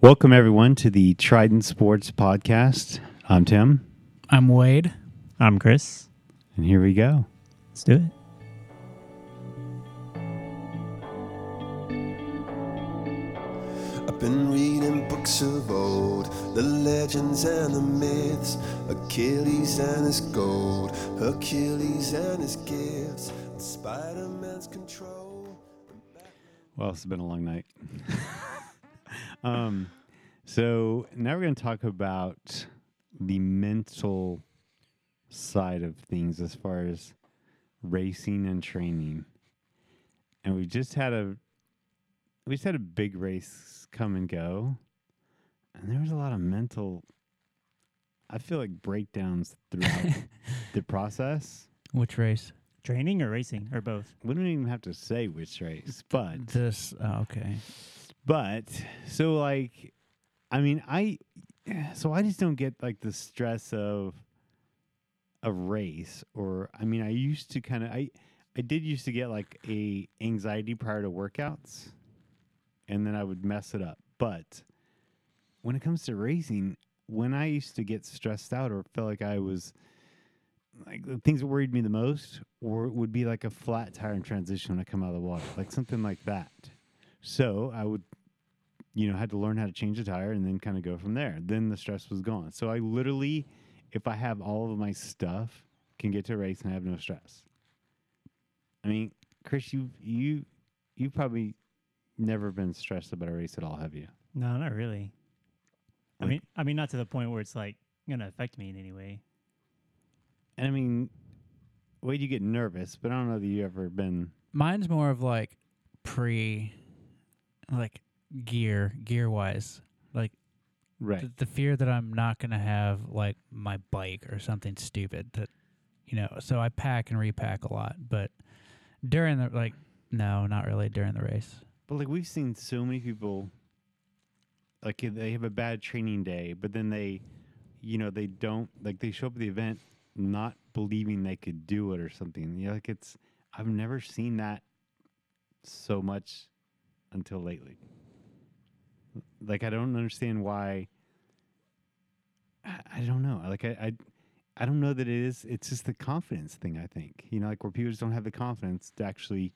Welcome, everyone, to the Trident Sports Podcast. I'm Tim, I'm Wade. I'm Chris. and here we go. Let's do it. I've been reading books of old, the legends and the myths, Achilles and his gold, Hercules and his gifts, Spider Man's control. Well, it's been a long night. um, so now we're going to talk about the mental side of things as far as racing and training. And we just had a we just had a big race come and go, and there was a lot of mental. I feel like breakdowns throughout the process. Which race? Training or racing or both? We don't even have to say which race, but This. Oh, okay. But so like I mean I so I just don't get like the stress of a race or I mean I used to kind of I I did used to get like a anxiety prior to workouts and then I would mess it up. But when it comes to racing, when I used to get stressed out or felt like I was like the things that worried me the most or would be like a flat tire in transition when I come out of the water, like something like that. So I would, you know, had to learn how to change a tire and then kind of go from there. Then the stress was gone. So I literally, if I have all of my stuff, can get to a race and I have no stress. I mean, Chris, you you you've probably never been stressed about a race at all, have you? No, not really. I mean, I mean, not to the point where it's like gonna affect me in any way. And I mean, Wade, you get nervous, but I don't know that you ever been. Mine's more of like pre, like gear, gear wise. Like Right. the, the fear that I'm not gonna have like my bike or something stupid that, you know. So I pack and repack a lot, but during the like, no, not really during the race. But like we've seen so many people like they have a bad training day, but then they you know, they don't like they show up at the event not believing they could do it or something. You know, like it's I've never seen that so much until lately. Like I don't understand why I, I don't know. Like I, I I don't know that it is it's just the confidence thing, I think. You know, like where people just don't have the confidence to actually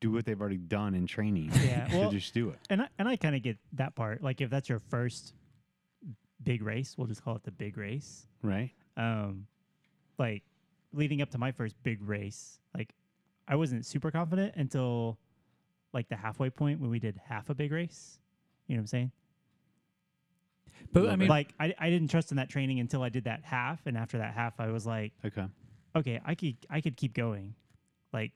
do what they've already done in training. Yeah, to just do it. And I, and I kind of get that part. Like if that's your first big race, we'll just call it the big race. Right? Um, like leading up to my first big race, like I wasn't super confident until like the halfway point when we did half a big race. You know what I'm saying? But I mean, like I, I didn't trust in that training until I did that half, and after that half, I was like, Okay. okay, I could I could keep going. Like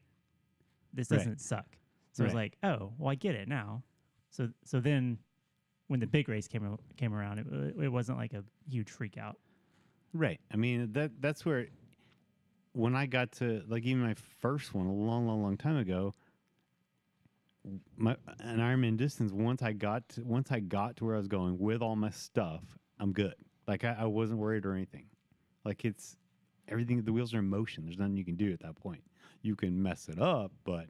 this Right. doesn't suck. So I was like, oh, well, I get it now. So so then when the big race came came around, it it wasn't like a huge freak out. Right. I mean that that's where when I got to like even my first one a long, long, long time ago, my an Ironman distance. Once I got to, once I got to where I was going with all my stuff, I'm good. Like I, I wasn't worried or anything. Like it's everything. The wheels are in motion. There's nothing you can do at that point. You can mess it up, but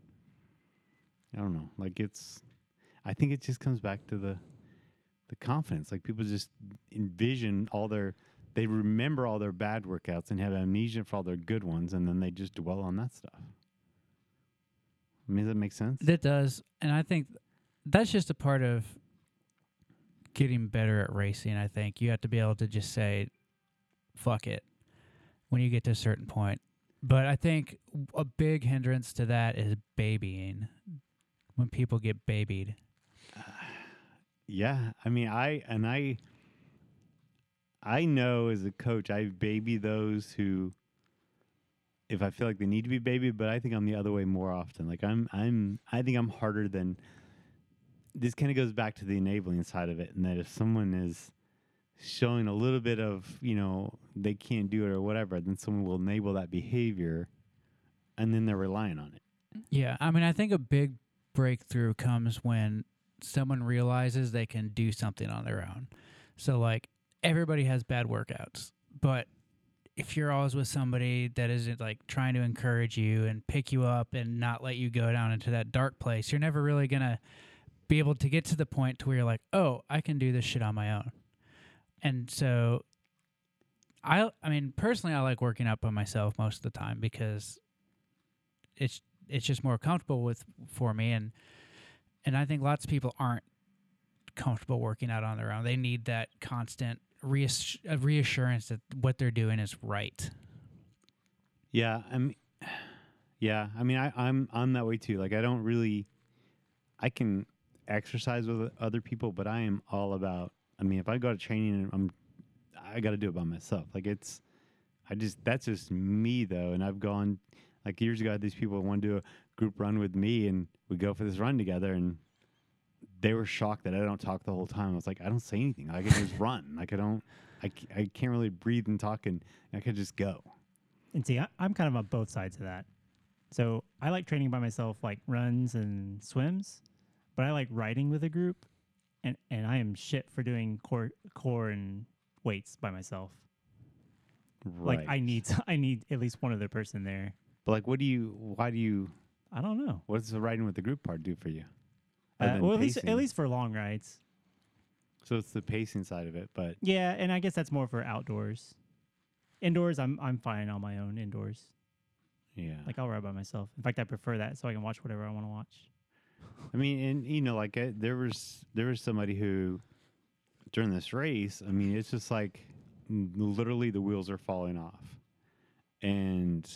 I don't know. Like it's. I think it just comes back to the the confidence. Like people just envision all their they remember all their bad workouts and have amnesia for all their good ones, and then they just dwell on that stuff. I mean, does that make sense? That does, and I think that's just a part of getting better at racing. I think you have to be able to just say, "Fuck it," when you get to a certain point. But I think a big hindrance to that is babying. When people get babied, Yeah, I mean, I and I, I know as a coach, I baby those who, if I feel like they need to be babied, but I think I'm the other way more often. Like I'm, I'm, I think I'm harder than. This kind of goes back to the enabling side of it, and that if someone is showing a little bit of, you know, they can't do it or whatever, then someone will enable that behavior, and then they're relying on it. yeah. I mean, I think a big breakthrough comes when someone realizes they can do something on their own. So, like, everybody has bad workouts, but if you're always with somebody that isn't like trying to encourage you and pick you up and not let you go down into that dark place, you're never really gonna be able to get to the point to where you're like, oh, I can do this shit on my own. And so I I mean personally I like working out by myself most of the time because it's it's just more comfortable with for me and and I think lots of people aren't comfortable working out on their own. They need that constant reass- reassurance that what they're doing is right. Yeah, I'm. Yeah, I mean, I, I'm I'm that way too. Like, I don't really. I can exercise with other people, but I am all about. I mean, if I go to training, I'm, I got to do it by myself. Like, it's, I just that's just me though, and I've gone, like years ago, these people want to do a group run with me, and we go for this run together, and they were shocked that I don't talk the whole time. I was like, I don't say anything. I can just run. Like, I don't. I, I can't really breathe and talk, and I could just go. And see, I, I'm kind of on both sides of that. So I like training by myself, like runs and swims, but I like riding with a group, and and I am shit for doing core core and weights by myself. Right. Like I need I need at least one other person there. But like, what do you? Why do you? I don't know. What does the riding with the group part do for you? Uh, well, at least pacing. at least for long rides. So it's the pacing side of it, but Yeah, and I guess that's more for outdoors. Indoors, I'm I'm fine on my own indoors. yeah. Like I'll ride by myself. In fact, I prefer that so I can watch whatever I want to watch. I mean, and you know, like I, there was there was somebody who during this race. I mean, it's just like n- literally the wheels are falling off, and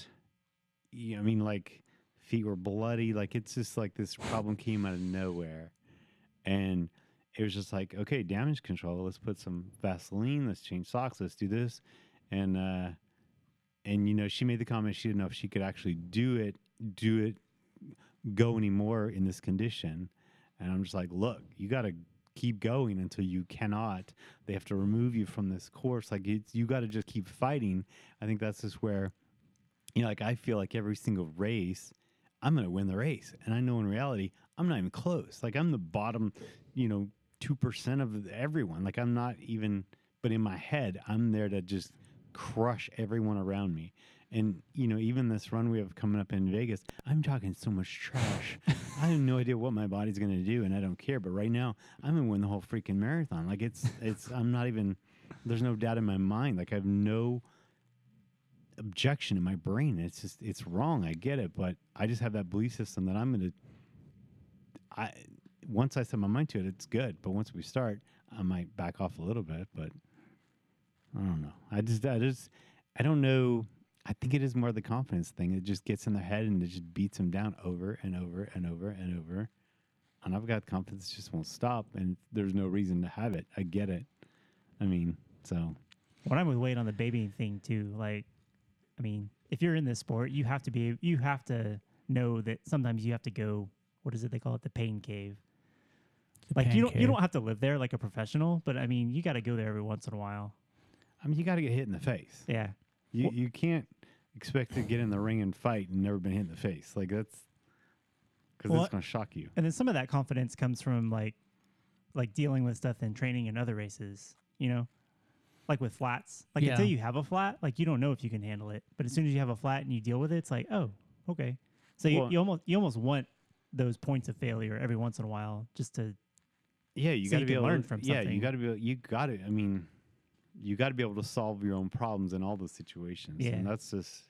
yeah, I mean, like feet were bloody. Like it's just like this problem came out of nowhere, and it was just like, okay, damage control. Let's put some Vaseline. Let's change socks. Let's do this, and uh, and you know, she made the comment she didn't know if she could actually do it, do it go anymore in this condition. And I'm just like, look, you got to keep going until you cannot. They have to remove you from this course. Like you got to just keep fighting. I think that's just where, you know, like I feel like every single race, I'm going to win the race. And I know in reality, I'm not even close. Like I'm the bottom, you know, 2% of everyone. Like I'm not even, but in my head, I'm there to just crush everyone around me. And you know, even this run we have coming up in Vegas, I'm talking so much trash. I have no idea what my body's going to do, and I don't care. But right now, I'm going to win the whole freaking marathon. Like it's, it's. I'm not even. There's no doubt in my mind. Like I have no objection in my brain. It's just, it's wrong. I get it, but I just have that belief system that I'm to. I once I set my mind to it, it's good. But once we start, I might back off a little bit. But I don't know. I just, I just, I don't know. I think it is more the confidence thing. It just gets in their head and it just beats them down over and over and over and over. And I've got confidence just won't stop, and there's no reason to have it. I get it. I mean, so When I'm with Wade on the baby thing too, like, I mean, if you're in this sport, you have to be, you have to know that sometimes you have to go. What is it they call it? The pain cave. The Like you don't, you don't have to live there like a professional, but I mean, you got to go there every once in a while. I mean, you got to get hit in the face. Yeah, You Well- you can't expect to get in the ring and fight and never been hit in the face. Like that's because Well, that's going to shock you. and then some of that confidence comes from like, like dealing with stuff and training in other races. You know, like with flats. Like Yeah. until you have a flat, like you don't know if you can handle it. But as soon as you have a flat and you deal with it, it's like, oh, okay. So you, Well- you almost you almost want those points of failure every once in a while just to Yeah, you so got to be able learn to, from Yeah, something. you got to be. You got to. I mean, you got to be able to solve your own problems in all those situations. Yeah. and that's just.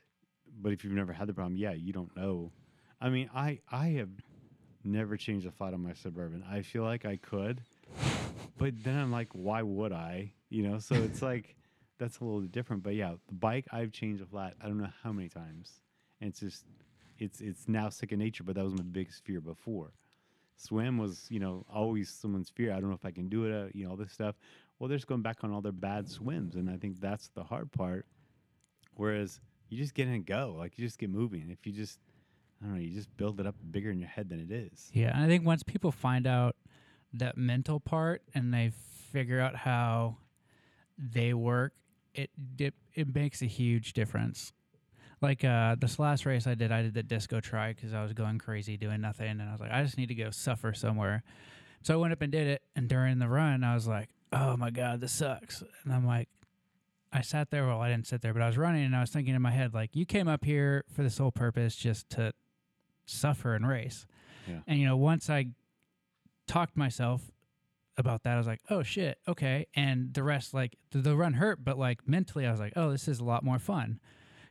But if you've never had the problem, yeah, you don't know. I mean, I I have never changed a flat on my suburban. I feel like I could, but then I'm like, why would I? You know, so it's like that's a little different. But yeah, the bike I've changed a flat. I don't know how many times, and it's just it's it's now second nature. But that was my biggest fear before swim was you know always someone's fear i don't know if i can do it uh, you know all this stuff well they're just going back on all their bad swims and i think that's the hard part whereas you just get in and go like you just get moving if you just i don't know you just build it up bigger in your head than it is Yeah, and I think once people find out that mental part and they figure out how they work, it it, it makes a huge difference. Like uh, this last race I did, I did the disco try because I was going crazy doing nothing, and I was like, I just need to go suffer somewhere. So I went up and did it, and during the run, I was like, Oh my god, this sucks. And I'm like, I sat there. Well, I didn't sit there, but I was running, and I was thinking in my head, like, you came up here for the sole purpose just to suffer and race. Yeah. And you know, once I talked myself about that. I was like, oh shit, okay. And the rest, like the, the run hurt, but like mentally, I was like, oh, this is a lot more fun.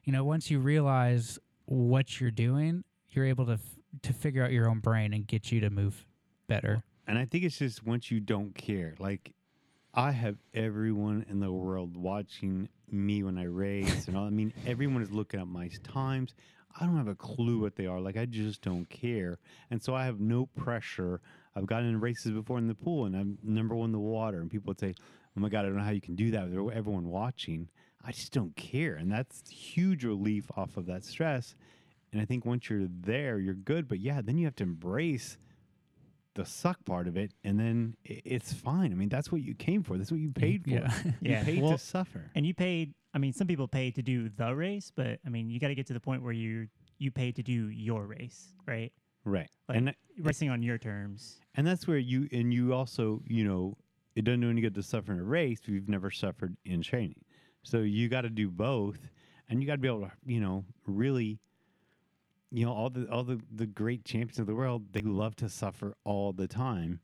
You know, once you realize what you're doing, you're able to f- to figure out your own brain and get you to move better. And I think it's just once you don't care. Like I have everyone in the world watching me when I race and all. I mean, everyone is looking at my times. I don't have a clue what they are. Like I just don't care. And so I have no pressure. I've gotten in races before in the pool and I'm number one in the water and people would say, Oh my God, I don't know how you can do that with everyone watching. I just don't care. And that's huge relief off of that stress. And I think once you're there, you're good. But yeah, then you have to embrace the suck part of it, and then it's fine. I mean, that's what you came for. That's what you paid for. Yeah. You Yeah, paid well, to suffer. And you paid. I mean, some people pay to do the race, but I mean, you got to get to the point where you you pay to do your race, right? Right. Like- and Racing on your terms. and that's where you and you also, you know, it doesn't do any good to suffer in a race if you've never suffered in training. So you got to do both, and you got to be able to, you know, really, you know, all the all the the great champions of the world, they love to suffer all the time,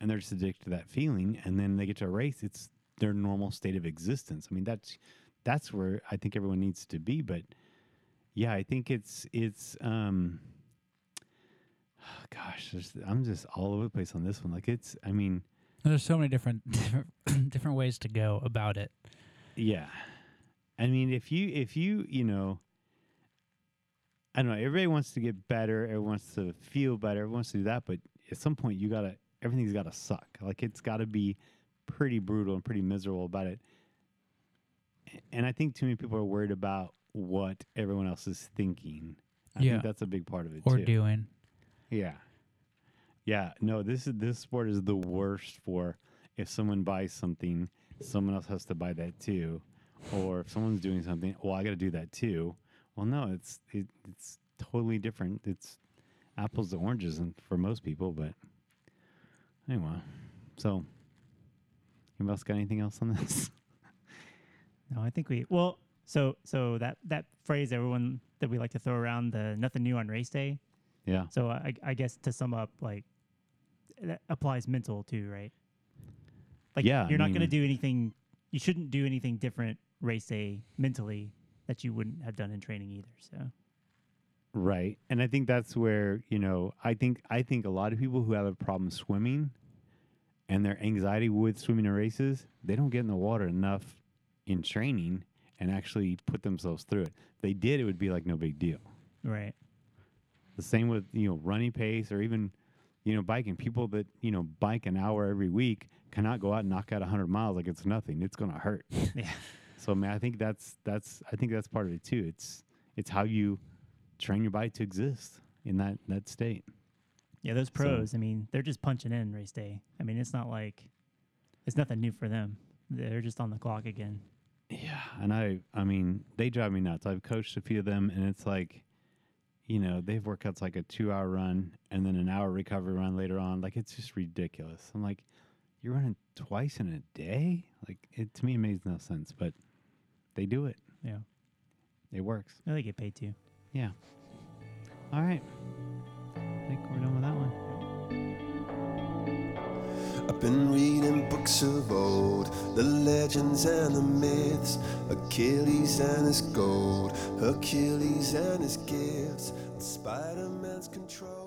and they're just addicted to that feeling. And then they get to a race, it's their normal state of existence. I mean, that's that's where I think everyone needs to be. But yeah, I think it's it's um gosh, there's, I'm just all over the place on this one. Like it's, I mean, There's so many different different different ways to go about it. yeah. I mean, if you if you you know, I don't know. Everybody wants to get better. Everyone wants to feel better. Everyone wants to do that. But at some point, you gotta everything's gotta suck. Like it's got to be pretty brutal and pretty miserable about it. And I think too many people are worried about what everyone else is thinking. I Yeah. think that's a big part of it Or too. doing. Yeah. Yeah. No, this is this sport is the worst for if someone buys something, someone else has to buy that too. Or if someone's doing something, well, I got to do that too. Well, no, it's it, it's totally different. It's apples to oranges, and for most people, but anyway. So, anybody else got anything else on this? No, I think we well. So so that that phrase everyone that we like to throw around the nothing new on race day. Yeah. So uh, I I guess to sum up, like that applies mental too, right? Like Yeah, you're not going to do anything. You shouldn't do anything different race day mentally that you wouldn't have done in training either. So Right. And I think that's where, you know, I think I think a lot of people who have a problem swimming and their anxiety with swimming in races, they don't get in the water enough in training and actually put themselves through it. If they did, it would be like no big deal. right, The same with, you know, running pace or even, you know, biking. People that, you know, bike an hour every week cannot go out and knock out 100 miles like it's nothing. It's going to hurt. yeah, So, man, I think that's that's I think that's part of it too. It's it's how you train your body to exist in that that state. yeah. Those pros, I mean, they're just punching in race day. I mean, it's not like it's nothing new for them. They're just on the clock again. Yeah, and I I mean they drive me nuts. I've coached a few of them, and it's like, you know, they've workouts like a two-hour run and then an hour recovery run later on. Like it's just ridiculous. I'm like, you're running twice in a day. Like it to me it makes no sense, but they do it. Yeah, It works. No, they get paid too. Yeah. All right. I think we're done I've been reading books of old, the legends and the myths, Achilles and his gold, Hercules and his gifts, Spider Man's control.